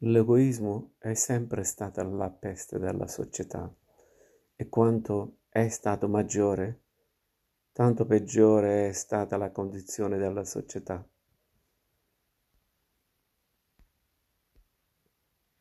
L'egoismo è sempre stata la peste della società e quanto è stato maggiore, tanto peggiore è stata la condizione della società.